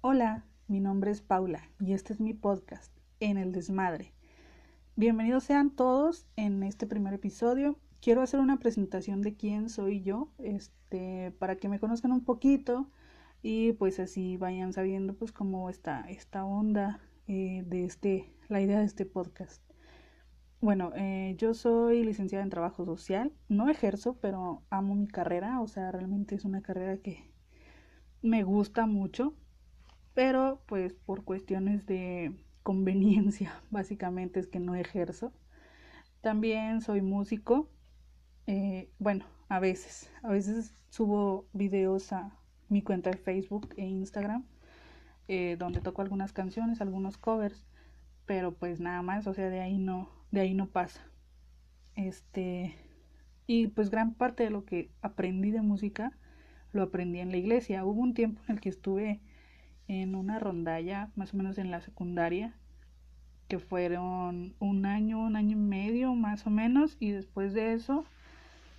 Hola, mi nombre es Paula y este es mi podcast, En el Desmadre. Bienvenidos sean todos en este primer episodio. Quiero hacer una presentación de quién soy yo, este, para que me conozcan un poquito y pues así vayan sabiendo pues cómo está esta onda eh, de este, la idea de este podcast. Bueno, eh, yo soy licenciada en trabajo social, no ejerzo, pero amo mi carrera, o sea, realmente es una carrera que me gusta mucho, pero pues por cuestiones de conveniencia, básicamente es que no ejerzo. También soy músico, eh, bueno, a veces, a veces subo videos a mi cuenta de Facebook e Instagram, eh, donde toco algunas canciones, algunos covers, pero pues nada más, o sea, de ahí no, de ahí no pasa. Este, y pues gran parte de lo que aprendí de música lo aprendí en la iglesia. Hubo un tiempo en el que estuve en una rondalla, más o menos en la secundaria, que fueron un año, un año y medio más o menos, y después de eso,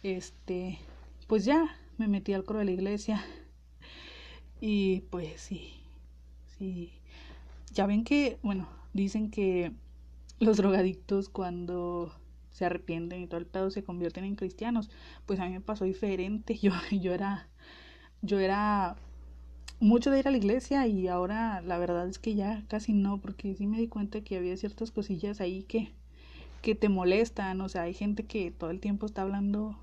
este, pues ya me metí al coro de la iglesia. Y pues sí, sí. Ya ven que, bueno, dicen que los drogadictos cuando se arrepienten y todo el pedo se convierten en cristianos. Pues a mí me pasó diferente. Yo, yo era, yo era mucho de ir a la iglesia y ahora la verdad es que ya casi no, porque sí me di cuenta que había ciertas cosillas ahí que, que te molestan. O sea, hay gente que todo el tiempo está hablando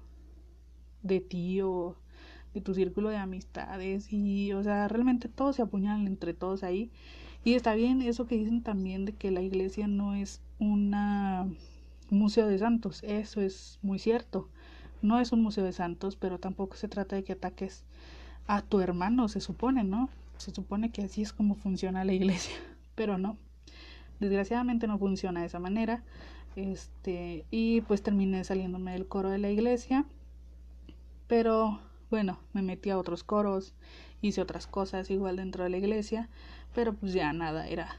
de ti o de tu círculo de amistades y, o sea, realmente todos se apuñalan entre todos ahí. Y está bien eso que dicen también de que la iglesia no es una museo de santos, eso es muy cierto. No es un museo de santos, pero tampoco se trata de que ataques a tu hermano, se supone, ¿no? Se supone que así es como funciona la iglesia, pero no. Desgraciadamente no funciona de esa manera. Este, y pues terminé saliéndome del coro de la iglesia. Pero bueno, me metí a otros coros, hice otras cosas igual dentro de la iglesia, pero pues ya nada era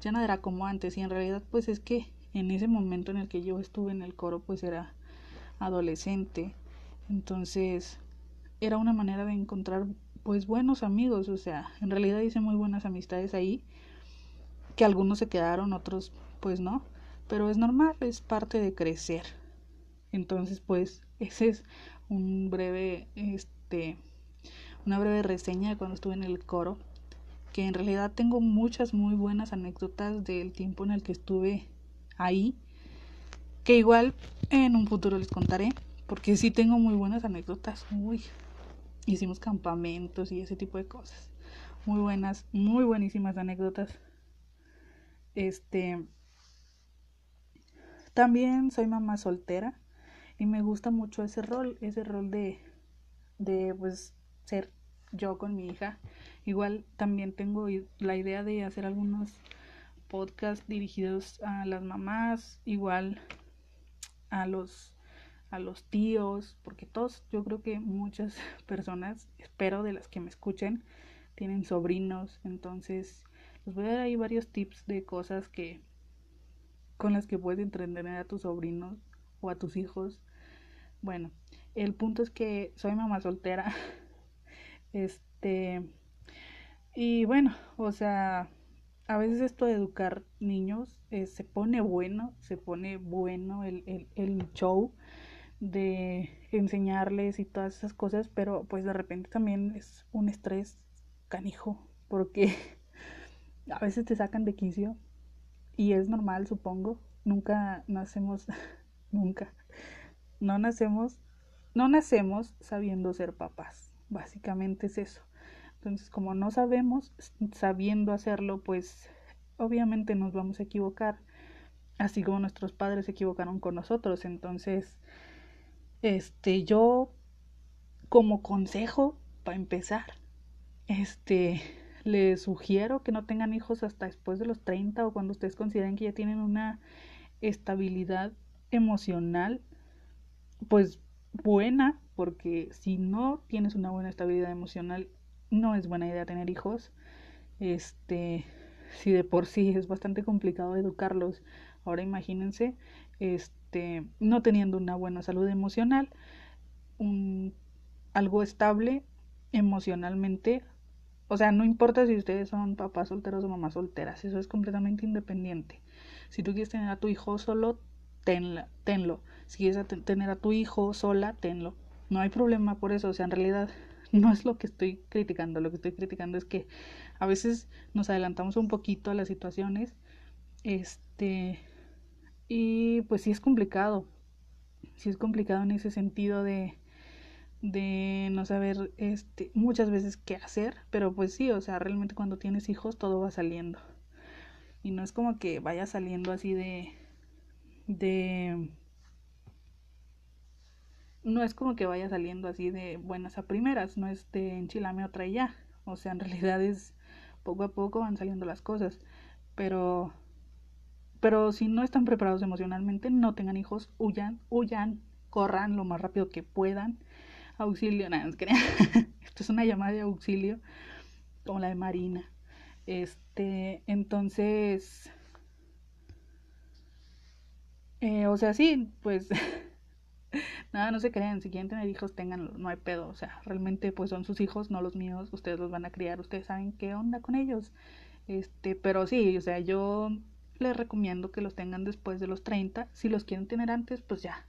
ya nada era como antes y en realidad pues es que en ese momento en el que yo estuve en el coro pues era adolescente entonces era una manera de encontrar pues buenos amigos o sea en realidad hice muy buenas amistades ahí que algunos se quedaron otros pues no pero es normal es parte de crecer. Entonces pues ese es un breve este una breve reseña de cuando estuve en el coro que en realidad tengo muchas muy buenas anécdotas del tiempo en el que estuve ahí, que igual en un futuro les contaré, porque sí tengo muy buenas anécdotas. Uy, hicimos campamentos y ese tipo de cosas. Muy buenas, muy buenísimas anécdotas. Este también soy mamá soltera y me gusta mucho ese rol, ese rol de de pues ser yo con mi hija Igual también tengo la idea de hacer algunos podcasts dirigidos a las mamás, igual a los a los tíos, porque todos, yo creo que muchas personas, espero de las que me escuchen, tienen sobrinos, entonces les voy a dar ahí varios tips de cosas que con las que puedes entretener a tus sobrinos o a tus hijos. Bueno, el punto es que soy mamá soltera. Este y bueno, o sea, a veces esto de educar niños eh, se pone bueno, se pone bueno el, el, el show de enseñarles y todas esas cosas, pero pues de repente también es un estrés canijo, porque a veces te sacan de quicio y es normal, supongo. Nunca nacemos, nunca, no nacemos, no nacemos sabiendo ser papás. Básicamente es eso. Entonces, como no sabemos, sabiendo hacerlo, pues obviamente nos vamos a equivocar, así como nuestros padres se equivocaron con nosotros. Entonces, este, yo como consejo, para empezar, este, les sugiero que no tengan hijos hasta después de los 30 o cuando ustedes consideren que ya tienen una estabilidad emocional, pues buena, porque si no tienes una buena estabilidad emocional, no es buena idea tener hijos. Este, si de por sí es bastante complicado educarlos, ahora imagínense, este, no teniendo una buena salud emocional, algo estable emocionalmente o sea, no importa si ustedes son papás solteros o mamás solteras, eso es completamente independiente. Si tú quieres tener a tu hijo solo, tenlo. Si quieres tener a tu hijo sola, tenlo. No hay problema por eso, o sea, en realidad no es lo que estoy criticando, lo que estoy criticando es que a veces nos adelantamos un poquito a las situaciones, este, y pues sí es complicado, sí es complicado en ese sentido de, de no saber este muchas veces qué hacer, pero pues sí, o sea, realmente cuando tienes hijos todo va saliendo. Y no es como que vaya saliendo así de de no es como que vaya saliendo así de buenas a primeras, no es de enchilame otra y ya. O sea, en realidad es poco a poco van saliendo las cosas. Pero pero si no están preparados emocionalmente, no tengan hijos, huyan, huyan, corran lo más rápido que puedan auxilio, nada, es que esto es una llamada de auxilio, como la de Marina. Este, entonces, eh, o sea, sí, pues, nada, no se crean, si quieren tener hijos, tenganlo, no hay pedo, o sea, realmente, pues son sus hijos, no los míos, ustedes los van a criar, ustedes saben qué onda con ellos. Este, pero sí, o sea, yo les recomiendo que los tengan después de los 30, si los quieren tener antes, pues ya,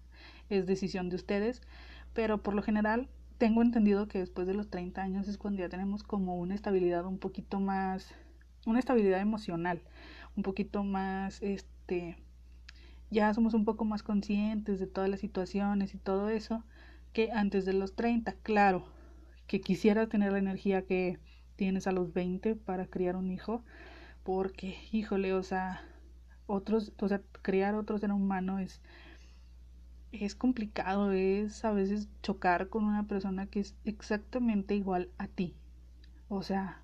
es decisión de ustedes. Pero por lo general tengo entendido que después de los 30 años es cuando ya tenemos como una estabilidad un poquito más, una estabilidad emocional, un poquito más, este, ya somos un poco más conscientes de todas las situaciones y todo eso que antes de los 30, claro, que quisiera tener la energía que tienes a los 20 para criar un hijo, porque, híjole, o sea, otros, o sea, criar otro ser humano es es complicado, es a veces chocar con una persona que es exactamente igual a ti. O sea,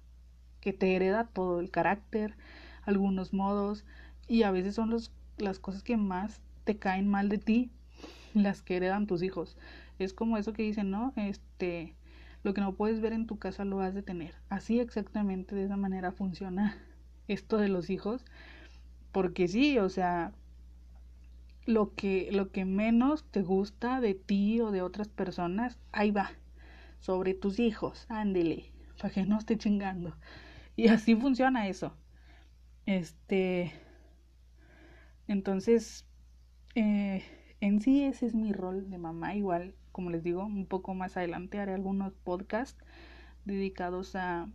que te hereda todo el carácter, algunos modos, y a veces son los, las cosas que más te caen mal de ti, las que heredan tus hijos. Es como eso que dicen, ¿no? Este, lo que no puedes ver en tu casa lo has de tener. Así exactamente de esa manera funciona esto de los hijos. Porque sí, o sea, lo que, lo que menos te gusta de ti o de otras personas, ahí va, sobre tus hijos, ándele, para que no esté chingando. Y así funciona eso. Este, entonces, eh, en sí ese es mi rol de mamá, igual, como les digo, un poco más adelante haré algunos podcasts dedicados a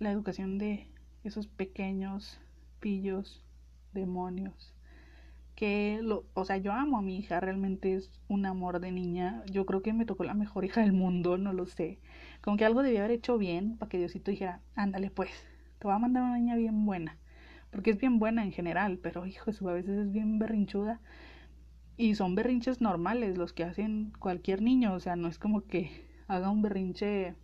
la educación de esos pequeños pillos, demonios que lo, o sea, yo amo a mi hija, realmente es un amor de niña. Yo creo que me tocó la mejor hija del mundo, no lo sé. Como que algo debía haber hecho bien para que Diosito dijera, ándale pues, te voy a mandar una niña bien buena. Porque es bien buena en general, pero hijo, a veces es bien berrinchuda. Y son berrinches normales los que hacen cualquier niño, o sea, no es como que haga un berrinche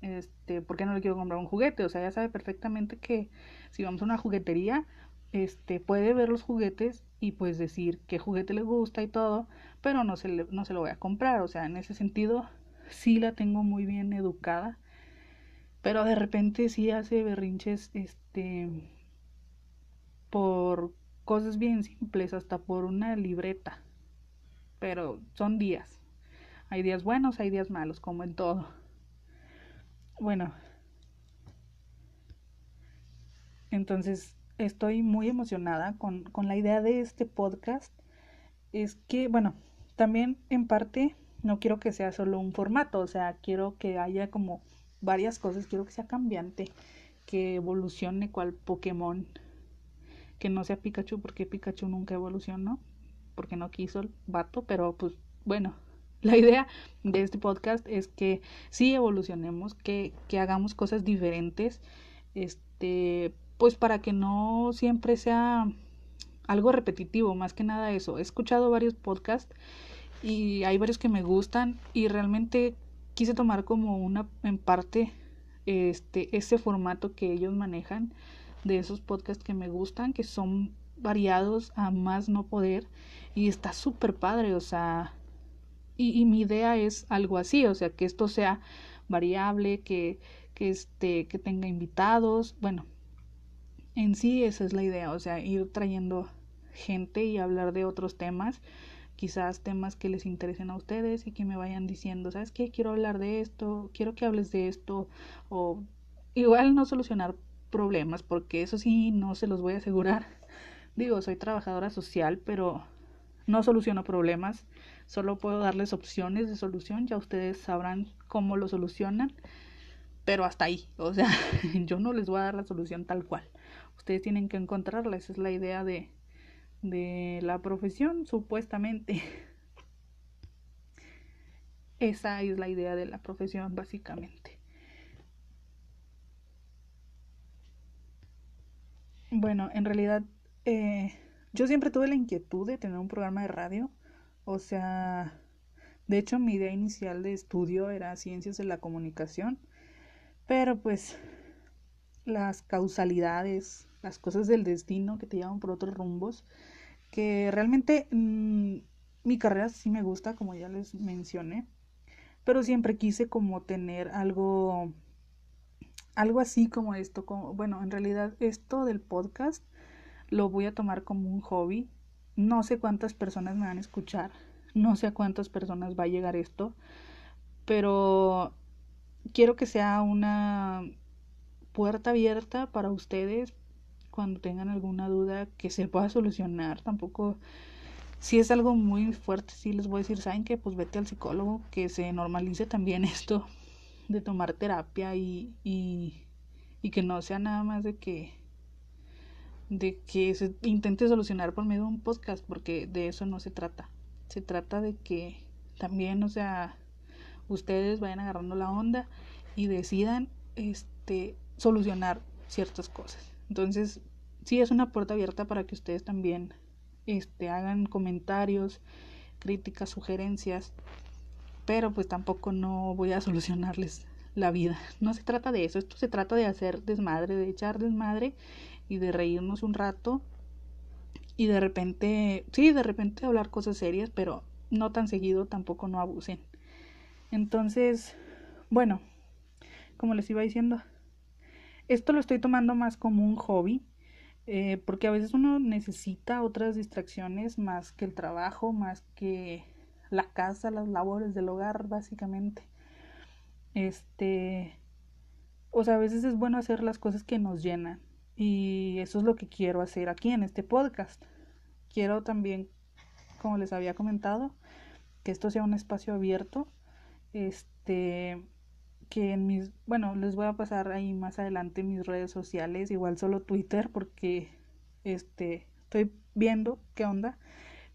este, ¿por qué no le quiero comprar un juguete? O sea, ya sabe perfectamente que si vamos a una juguetería, este, puede ver los juguetes y pues decir qué juguete le gusta y todo, pero no se, no se lo voy a comprar. O sea, en ese sentido sí la tengo muy bien educada, pero de repente sí hace berrinches, este, por cosas bien simples, hasta por una libreta. Pero son días. Hay días buenos, hay días malos, como en todo. Bueno. Entonces, estoy muy emocionada con, con la idea de este podcast. Es que, bueno, también en parte no quiero que sea solo un formato, o sea, quiero que haya como varias cosas, quiero que sea cambiante, que evolucione cual Pokémon, que no sea Pikachu, porque Pikachu nunca evolucionó, porque no quiso el vato, pero pues bueno, la idea de este podcast es que sí evolucionemos, que, que hagamos cosas diferentes, este, pues para que no siempre sea algo repetitivo, más que nada eso. He escuchado varios podcasts y hay varios que me gustan y realmente quise tomar como una en parte este ese formato que ellos manejan de esos podcasts que me gustan, que son variados a más no poder y está súper padre, o sea, y, y, mi idea es algo así, o sea, que esto sea variable, que, que este, que tenga invitados, bueno, en sí esa es la idea, o sea, ir trayendo gente y hablar de otros temas, quizás temas que les interesen a ustedes y que me vayan diciendo, ¿sabes qué? Quiero hablar de esto, quiero que hables de esto, o igual no solucionar problemas, porque eso sí no se los voy a asegurar. Digo, soy trabajadora social, pero no soluciono problemas, solo puedo darles opciones de solución, ya ustedes sabrán cómo lo solucionan, pero hasta ahí, o sea, yo no les voy a dar la solución tal cual. Ustedes tienen que encontrarla, esa es la idea de, de la profesión, supuestamente. Esa es la idea de la profesión, básicamente. Bueno, en realidad eh, yo siempre tuve la inquietud de tener un programa de radio. O sea, de hecho mi idea inicial de estudio era ciencias de la comunicación. Pero pues las causalidades, las cosas del destino que te llevan por otros rumbos, que realmente mm, mi carrera sí me gusta, como ya les mencioné, pero siempre quise como tener algo algo así como esto, como bueno, en realidad esto del podcast lo voy a tomar como un hobby. No sé cuántas personas me van a escuchar, no sé a cuántas personas va a llegar esto, pero quiero que sea una puerta abierta para ustedes cuando tengan alguna duda que se pueda solucionar. Tampoco, si es algo muy fuerte, sí les voy a decir, ¿saben que Pues vete al psicólogo, que se normalice también esto de tomar terapia y, y, y que no sea nada más de que de que se intente solucionar por medio de un podcast, porque de eso no se trata. Se trata de que también, o sea, ustedes vayan agarrando la onda y decidan este solucionar ciertas cosas. Entonces, sí es una puerta abierta para que ustedes también este hagan comentarios, críticas, sugerencias, pero pues tampoco no voy a solucionarles la vida. No se trata de eso, esto se trata de hacer desmadre, de echar desmadre y de reírnos un rato y de repente, sí, de repente hablar cosas serias, pero no tan seguido, tampoco no abusen. Entonces, bueno, como les iba diciendo, esto lo estoy tomando más como un hobby, eh, porque a veces uno necesita otras distracciones más que el trabajo, más que la casa, las labores del hogar, básicamente. Este, o sea, a veces es bueno hacer las cosas que nos llenan. Y eso es lo que quiero hacer aquí en este podcast. Quiero también, como les había comentado, que esto sea un espacio abierto. Este, que en mis, bueno, les voy a pasar ahí más adelante mis redes sociales, igual solo Twitter, porque este, estoy viendo qué onda,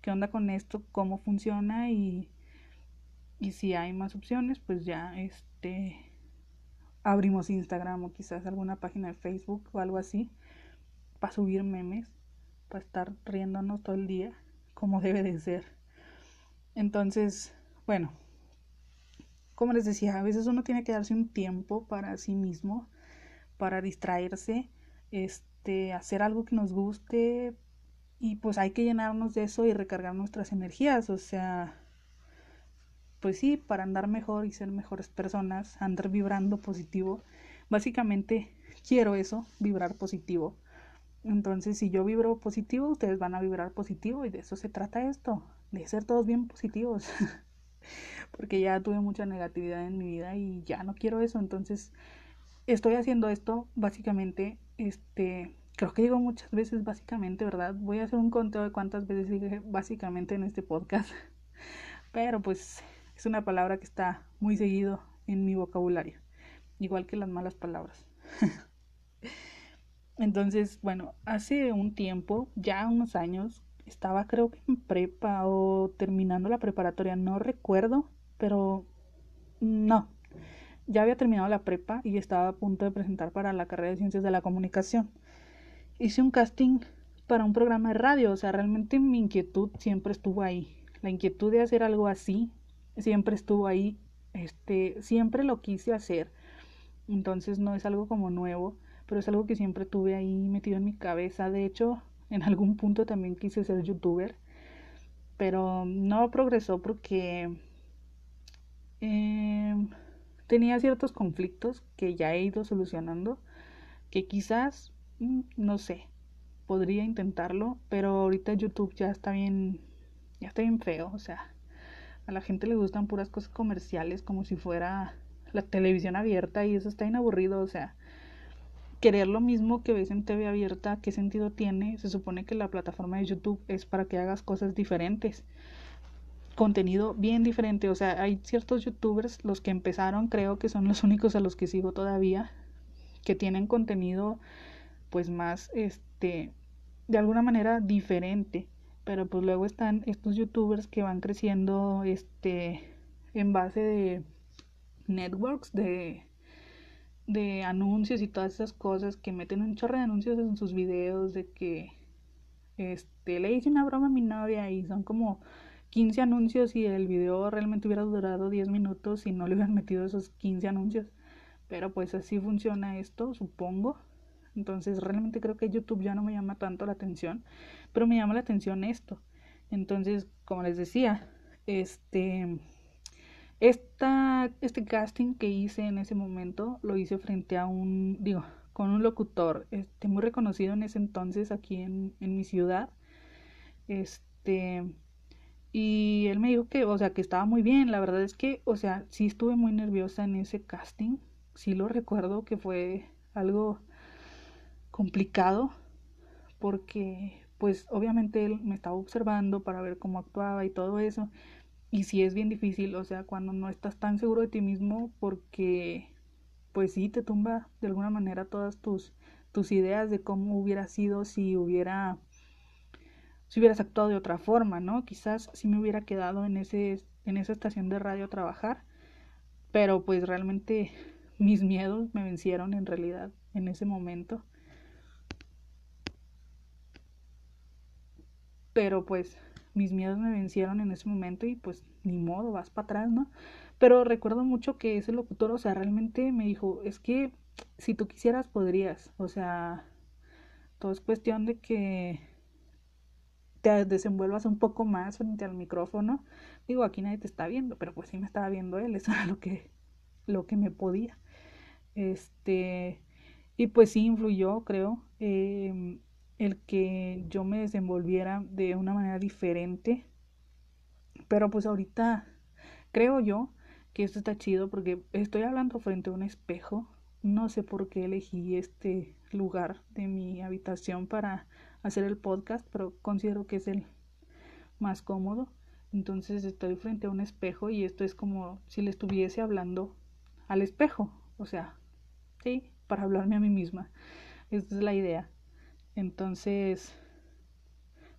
qué onda con esto, cómo funciona y, y si hay más opciones, pues ya, este, abrimos Instagram o quizás alguna página de Facebook o algo así para subir memes, para estar riéndonos todo el día como debe de ser. Entonces, bueno, como les decía, a veces uno tiene que darse un tiempo para sí mismo, para distraerse, este, hacer algo que nos guste y pues hay que llenarnos de eso y recargar nuestras energías, o sea, pues sí, para andar mejor y ser mejores personas, andar vibrando positivo. Básicamente quiero eso, vibrar positivo. Entonces, si yo vibro positivo, ustedes van a vibrar positivo y de eso se trata esto, de ser todos bien positivos. Porque ya tuve mucha negatividad en mi vida y ya no quiero eso. Entonces, estoy haciendo esto básicamente, este, creo que digo muchas veces básicamente, ¿verdad? Voy a hacer un conteo de cuántas veces dije básicamente en este podcast. Pero pues es una palabra que está muy seguido en mi vocabulario, igual que las malas palabras. Entonces, bueno, hace un tiempo, ya unos años, estaba creo que en prepa o terminando la preparatoria, no recuerdo, pero no, ya había terminado la prepa y estaba a punto de presentar para la carrera de ciencias de la comunicación. Hice un casting para un programa de radio, o sea, realmente mi inquietud siempre estuvo ahí. La inquietud de hacer algo así siempre estuvo ahí, este, siempre lo quise hacer, entonces no es algo como nuevo, pero es algo que siempre tuve ahí metido en mi cabeza, de hecho, en algún punto también quise ser youtuber, pero no progresó porque em, tenía ciertos conflictos que ya he ido solucionando, que quizás, mm, no sé, podría intentarlo, pero ahorita YouTube ya está bien, ya está bien feo, o sea, a la gente le gustan puras cosas comerciales como si fuera la televisión abierta y eso está inaburrido, o sea, querer lo mismo que ves en TV abierta, ¿qué sentido tiene? Se supone que la plataforma de YouTube es para que hagas cosas diferentes contenido bien diferente. O sea, hay ciertos youtubers, los que empezaron, creo que son los únicos a los que sigo todavía, que tienen contenido pues más, este, de alguna manera diferente. Pero pues luego están estos youtubers que van creciendo, este, en base de networks, de, de anuncios y todas esas cosas que meten un chorro de anuncios en sus videos de que, este, le hice una broma a mi novia y son como 15 anuncios y el video realmente hubiera durado 10 minutos y no le hubieran metido esos 15 anuncios. Pero pues así funciona esto, supongo. Entonces realmente creo que YouTube ya no me llama tanto la atención, pero me llama la atención esto. Entonces, como les decía, este esta, este casting que hice en ese momento lo hice frente a un, digo, con un locutor este, muy reconocido en ese entonces aquí en, en mi ciudad. Este, y él me dijo que, o sea, que estaba muy bien. La verdad es que, o sea, sí estuve muy nerviosa en ese casting. Sí lo recuerdo que fue algo complicado porque, pues, obviamente él me estaba observando para ver cómo actuaba y todo eso. Y sí es bien difícil, o sea, cuando no estás tan seguro de ti mismo porque, pues sí, te tumba de alguna manera todas tus, tus ideas de cómo hubiera sido si hubiera si hubieras actuado de otra forma, ¿no? Quizás si me hubiera quedado en, ese, en esa estación de radio trabajar, pero pues realmente mis miedos me vencieron en realidad en ese momento. Pero pues mis miedos me vencieron en ese momento y pues ni modo, vas para atrás, ¿no? Pero recuerdo mucho que ese locutor, o sea, realmente me dijo, es que si tú quisieras podrías, o sea, todo es cuestión de que te desenvuelvas un poco más frente al micrófono. Digo, aquí nadie te está viendo, pero pues sí me estaba viendo él, eso era lo que, lo que me podía. Este, y pues sí influyó, creo, em, el que yo me desenvolviera de una manera diferente. Pero pues ahorita creo yo que esto está chido porque estoy hablando frente a un espejo. No sé por qué elegí este lugar de mi habitación para hacer el podcast, pero considero que es el más cómodo. Entonces estoy frente a un espejo y esto es como si le estuviese hablando al espejo. O sea, sí, para hablarme a mí misma. Esta es la idea. Entonces,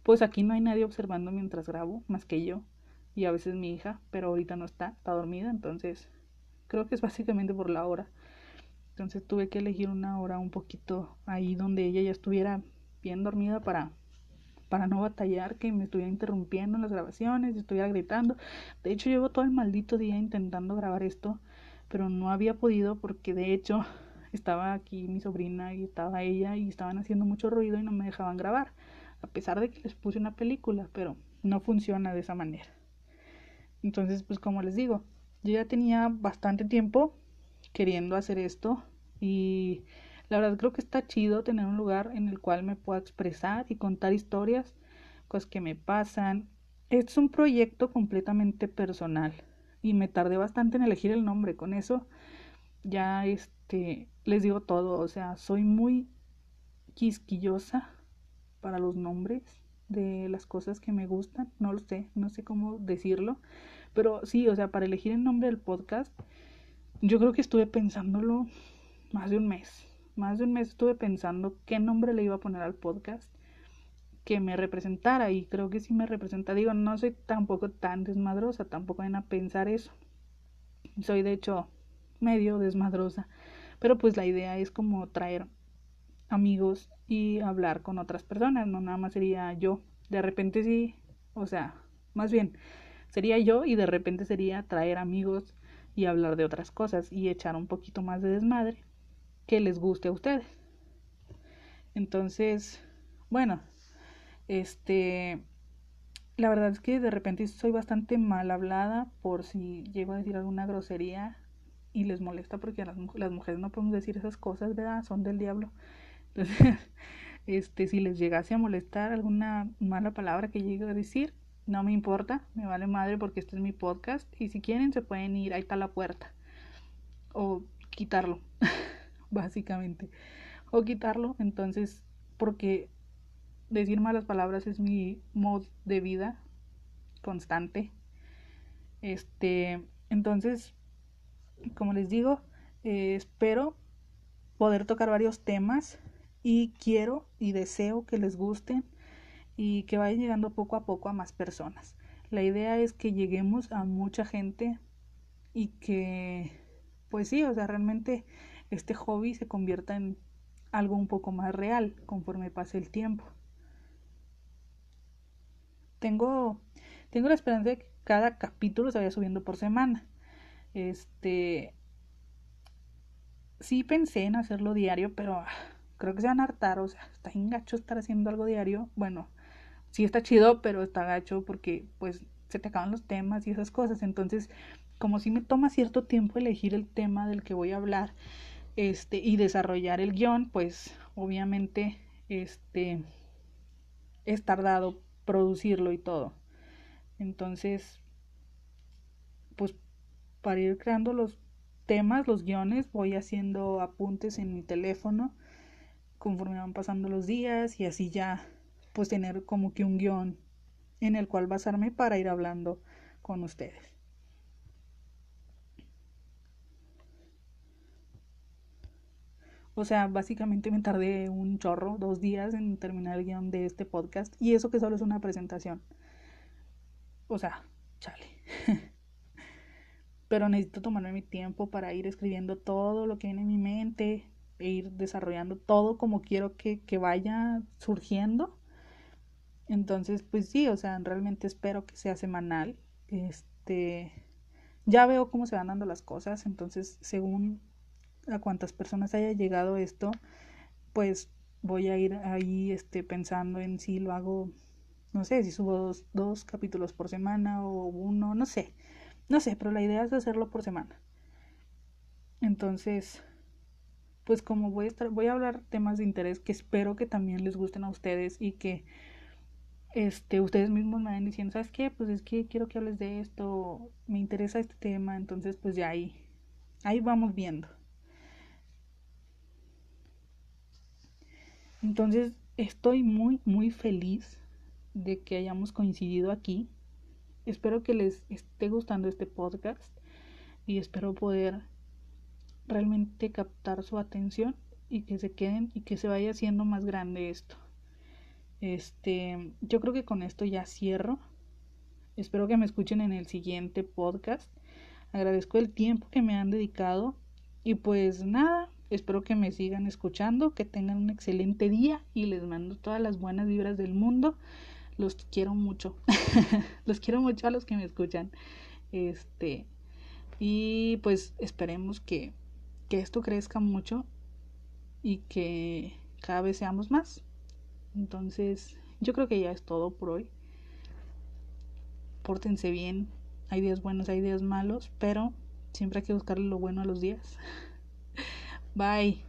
pues aquí no hay nadie observando mientras grabo, más que yo y a veces mi hija, pero ahorita no está, está dormida, entonces creo que es básicamente por la hora. Entonces tuve que elegir una hora un poquito ahí donde ella ya estuviera bien dormida para, para no batallar que me estuviera interrumpiendo en las grabaciones y estuviera gritando. De hecho, llevo todo el maldito día intentando grabar esto, pero no había podido porque de hecho estaba aquí mi sobrina y estaba ella y estaban haciendo mucho ruido y no me dejaban grabar, a pesar de que les puse una película, pero no funciona de esa manera. Entonces, pues como les digo, yo ya tenía bastante tiempo queriendo hacer esto y la verdad creo que está chido tener un lugar en el cual me pueda expresar y contar historias, cosas que me pasan. Es un proyecto completamente personal y me tardé bastante en elegir el nombre. Con eso ya este les digo todo, o sea, soy muy quisquillosa para los nombres de las cosas que me gustan, no lo sé, no sé cómo decirlo, pero sí, o sea, para elegir el nombre del podcast, yo creo que estuve pensándolo más de un mes más de un mes estuve pensando qué nombre le iba a poner al podcast que me representara y creo que sí me representa. Digo, no soy tampoco tan desmadrosa, tampoco van a pensar eso. Soy de hecho medio desmadrosa, pero pues la idea es como traer amigos y hablar con otras personas, no nada más sería yo. De repente sí, o sea, más bien sería yo y de repente sería traer amigos y hablar de otras cosas y echar un poquito más de desmadre que les guste a ustedes. Entonces, bueno, este, la verdad es que de repente soy bastante mal hablada por si llego a decir alguna grosería y les molesta porque las, las mujeres no podemos decir esas cosas, ¿verdad? Son del diablo. Entonces, este, si les llegase a molestar alguna mala palabra que llegue a decir, no me importa, me vale madre porque este es mi podcast y si quieren se pueden ir, ahí está la puerta o quitarlo. básicamente. o quitarlo. Entonces, porque decir malas palabras es mi mod de vida constante. Este, entonces, como les digo, eh, espero poder tocar varios temas y quiero y deseo que les gusten y que vayan llegando poco a poco a más personas. La idea es que lleguemos a mucha gente y que, pues sí, o sea, realmente este hobby se convierta en algo un poco más real conforme pase el tiempo. Tengo, tengo la esperanza de que cada capítulo se vaya subiendo por semana. Este, sí pensé en hacerlo diario, pero ah, creo que se van a hartar, o sea, está gacho estar haciendo algo diario. Bueno, sí está chido, pero está gacho porque pues se te acaban los temas y esas cosas. Entonces, como si me toma cierto tiempo elegir el tema del que voy a hablar, este, y desarrollar el guion, pues obviamente, este, es tardado producirlo y todo. Entonces, pues para ir creando los temas, los guiones, voy haciendo apuntes en mi teléfono conforme van pasando los días y así ya pues tener como que un guion en el cual basarme para ir hablando con ustedes. O sea, básicamente me tardé un chorro, dos días en terminar el guion de este podcast y eso que solo es una presentación. O sea, chale. Pero necesito tomarme mi tiempo para ir escribiendo todo lo que viene en mi mente, e ir desarrollando todo como quiero que, que vaya surgiendo. Entonces, pues sí, o sea, realmente espero que sea semanal. Este, ya veo cómo se van dando las cosas, entonces, según a cuántas personas haya llegado esto, pues voy a ir ahí este, pensando en si lo hago, no sé, si subo dos, dos capítulos por semana o uno, no sé, no sé, pero la idea es hacerlo por semana. Entonces, pues como voy a estar, voy a hablar temas de interés que espero que también les gusten a ustedes y que este, ustedes mismos me vayan diciendo, ¿sabes qué? Pues es que quiero que hables de esto, me interesa este tema, entonces pues ya ahí, ahí vamos viendo. Entonces estoy muy, muy feliz de que hayamos coincidido aquí. Espero que les esté gustando este podcast y espero poder realmente captar su atención y que se queden y que se vaya haciendo más grande esto. Este, yo creo que con esto ya cierro. Espero que me escuchen en el siguiente podcast. Agradezco el tiempo que me han dedicado y pues nada, espero que me sigan escuchando, que tengan un excelente día y les mando todas las buenas vibras del mundo. Los quiero mucho. los quiero mucho a los que me escuchan. Este, y pues esperemos que que esto crezca mucho y que cada vez seamos más. Entonces, yo creo que ya es todo por hoy. Pórtense bien. Hay días buenos, hay días malos, pero siempre hay que buscarle lo bueno a los días. Bye.